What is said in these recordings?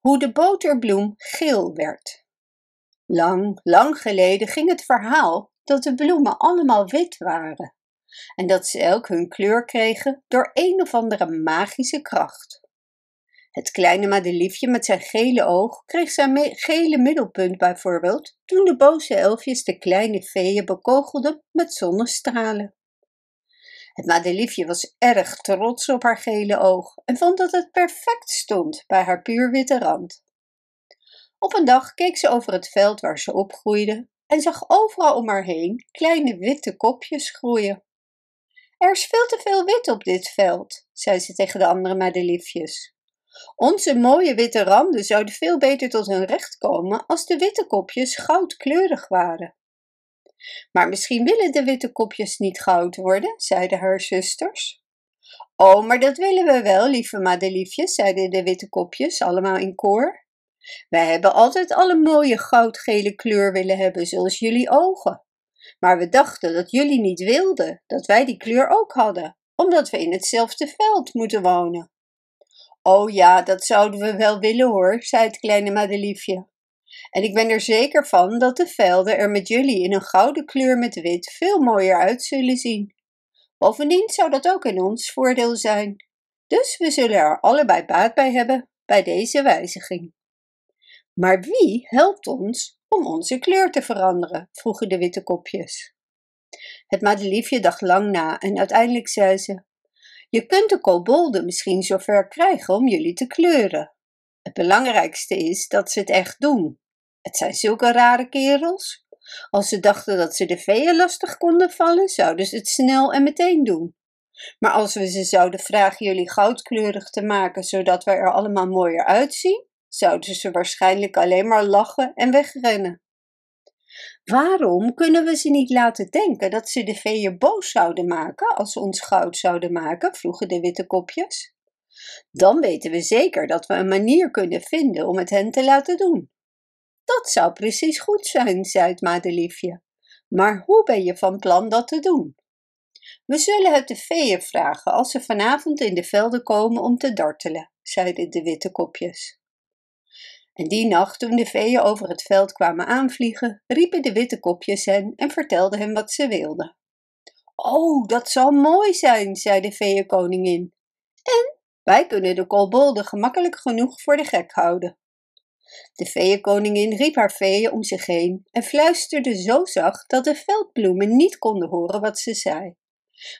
Hoe de boterbloem geel werd. Lang, lang geleden ging het verhaal dat de bloemen allemaal wit waren en dat ze elk hun kleur kregen door een of andere magische kracht. Het kleine madeliefje met zijn gele oog kreeg zijn gele middelpunt bijvoorbeeld toen de boze elfjes de kleine feeën bekogelden met zonnestralen. Het madeliefje was erg trots op haar gele oog en vond dat het perfect stond bij haar puurwitte rand. Op een dag keek ze over het veld waar ze opgroeide en zag overal om haar heen kleine witte kopjes groeien. Er is veel te veel wit op dit veld, zei ze tegen de andere madeliefjes. Onze mooie witte randen zouden veel beter tot hun recht komen als de witte kopjes goudkleurig waren. Maar misschien willen de witte kopjes niet goud worden, zeiden haar zusters. Oh, maar dat willen we wel, lieve madeliefjes, zeiden de witte kopjes, allemaal in koor. Wij hebben altijd alle mooie goudgele kleur willen hebben, zoals jullie ogen. Maar we dachten dat jullie niet wilden dat wij die kleur ook hadden, omdat we in hetzelfde veld moeten wonen. Oh ja, dat zouden we wel willen hoor, zei het kleine madeliefje. En ik ben er zeker van dat de velden er met jullie in een gouden kleur met wit veel mooier uit zullen zien. Bovendien zou dat ook in ons voordeel zijn. Dus we zullen er allebei baat bij hebben bij deze wijziging. Maar wie helpt ons om onze kleur te veranderen? vroegen de witte kopjes. Het madeliefje dacht lang na en uiteindelijk zei ze: Je kunt de kobolden misschien zover krijgen om jullie te kleuren. Het belangrijkste is dat ze het echt doen. Het zijn zulke rare kerels. Als ze dachten dat ze de veeën lastig konden vallen, zouden ze het snel en meteen doen. Maar als we ze zouden vragen jullie goudkleurig te maken, zodat wij er allemaal mooier uitzien, zouden ze waarschijnlijk alleen maar lachen en wegrennen. Waarom kunnen we ze niet laten denken dat ze de veeën boos zouden maken als ze ons goud zouden maken? vroegen de witte kopjes. Dan weten we zeker dat we een manier kunnen vinden om het hen te laten doen. Dat zou precies goed zijn, zei het madeliefje. Maar hoe ben je van plan dat te doen? We zullen het de veeën vragen als ze vanavond in de velden komen om te dartelen, zeiden de witte kopjes. En die nacht, toen de veeën over het veld kwamen aanvliegen, riepen de witte kopjes hen en vertelden hem wat ze wilden. Oh, dat zal mooi zijn, zei de veeënkoningin. En wij kunnen de kobolden gemakkelijk genoeg voor de gek houden. De feeënkoningin riep haar feeën om zich heen en fluisterde zo zacht dat de veldbloemen niet konden horen wat ze zei.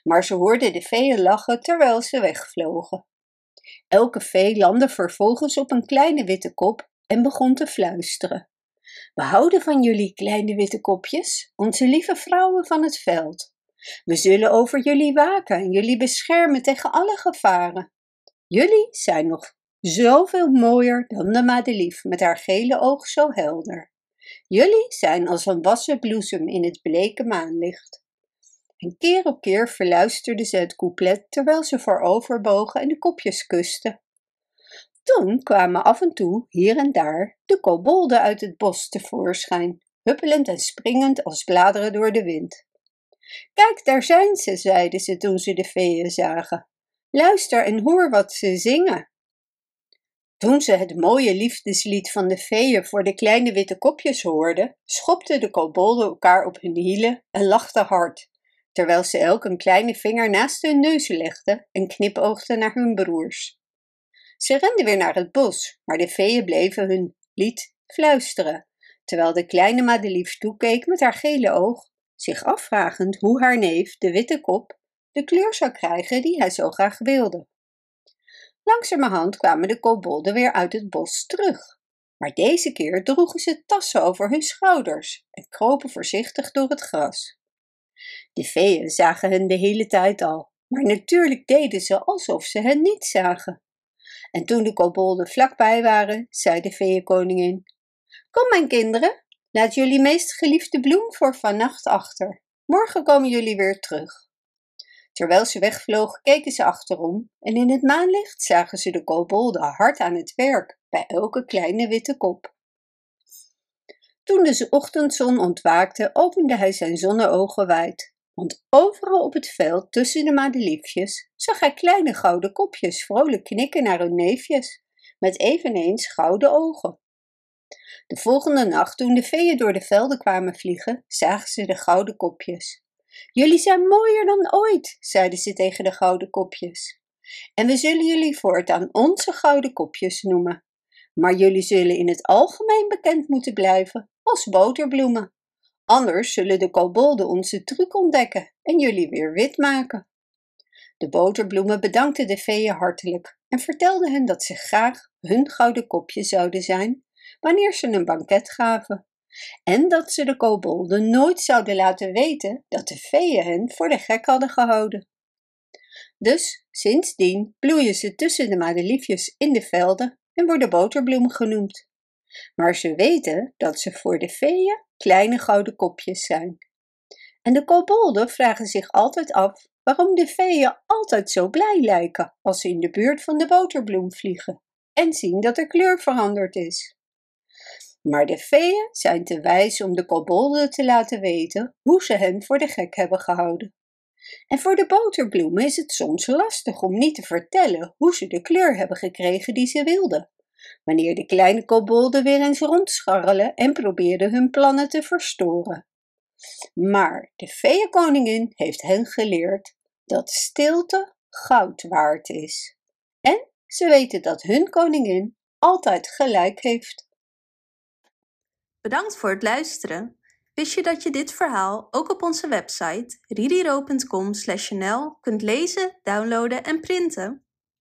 Maar ze hoorden de feeën lachen terwijl ze wegvlogen. Elke vee landde vervolgens op een kleine witte kop en begon te fluisteren. We houden van jullie kleine witte kopjes, onze lieve vrouwen van het veld. We zullen over jullie waken en jullie beschermen tegen alle gevaren. Jullie zijn nog zoveel mooier dan de madelief met haar gele oog zo helder. Jullie zijn als een wassen bloesem in het bleke maanlicht. En keer op keer verluisterde ze het couplet terwijl ze vooroverbogen en de kopjes kusten. Toen kwamen af en toe, hier en daar, de kobolden uit het bos tevoorschijn, huppelend en springend als bladeren door de wind. Kijk, daar zijn ze, zeiden ze toen ze de feeën zagen. Luister en hoor wat ze zingen. Toen ze het mooie liefdeslied van de feeën voor de kleine witte kopjes hoorden, schopten de kobolden elkaar op hun hielen en lachten hard, terwijl ze elk een kleine vinger naast hun neus legden en knipoogden naar hun broers. Ze renden weer naar het bos, maar de feeën bleven hun lied fluisteren, terwijl de kleine madelief toekeek met haar gele oog, zich afvragend hoe haar neef, de witte kop, de kleur zou krijgen die hij zo graag wilde. Langzamerhand kwamen de kobolden weer uit het bos terug. Maar deze keer droegen ze tassen over hun schouders en kropen voorzichtig door het gras. De veeën zagen hen de hele tijd al, maar natuurlijk deden ze alsof ze hen niet zagen. En toen de kobolden vlakbij waren, zei de veeënkoningin: Kom, mijn kinderen, laat jullie meest geliefde bloem voor vannacht achter. Morgen komen jullie weer terug. Terwijl ze wegvlogen, keken ze achterom en in het maanlicht zagen ze de kobolden hard aan het werk bij elke kleine witte kop. Toen de ochtendzon ontwaakte, opende hij zijn zonneogen wijd, want overal op het veld tussen de madeliefjes zag hij kleine gouden kopjes vrolijk knikken naar hun neefjes, met eveneens gouden ogen. De volgende nacht, toen de veeën door de velden kwamen vliegen, zagen ze de gouden kopjes. Jullie zijn mooier dan ooit, zeiden ze tegen de gouden kopjes. En we zullen jullie voortaan onze gouden kopjes noemen. Maar jullie zullen in het algemeen bekend moeten blijven als boterbloemen. Anders zullen de kobolden onze truc ontdekken en jullie weer wit maken. De boterbloemen bedankten de veeën hartelijk en vertelden hen dat ze graag hun gouden kopje zouden zijn wanneer ze een banket gaven. En dat ze de kobolden nooit zouden laten weten dat de veeën hen voor de gek hadden gehouden. Dus sindsdien bloeien ze tussen de madeliefjes in de velden en worden boterbloemen genoemd. Maar ze weten dat ze voor de veeën kleine gouden kopjes zijn. En de kobolden vragen zich altijd af waarom de veeën altijd zo blij lijken als ze in de buurt van de boterbloem vliegen en zien dat de kleur veranderd is. Maar de feeën zijn te wijs om de kobolden te laten weten hoe ze hen voor de gek hebben gehouden. En voor de boterbloemen is het soms lastig om niet te vertellen hoe ze de kleur hebben gekregen die ze wilden. Wanneer de kleine kobolden weer eens rondscharrelen en probeerden hun plannen te verstoren. Maar de feeënkoningin heeft hen geleerd dat stilte goud waard is. En ze weten dat hun koningin altijd gelijk heeft. Bedankt voor het luisteren. Wist je dat je dit verhaal ook op onze website ririro.com/nl kunt lezen, downloaden en printen?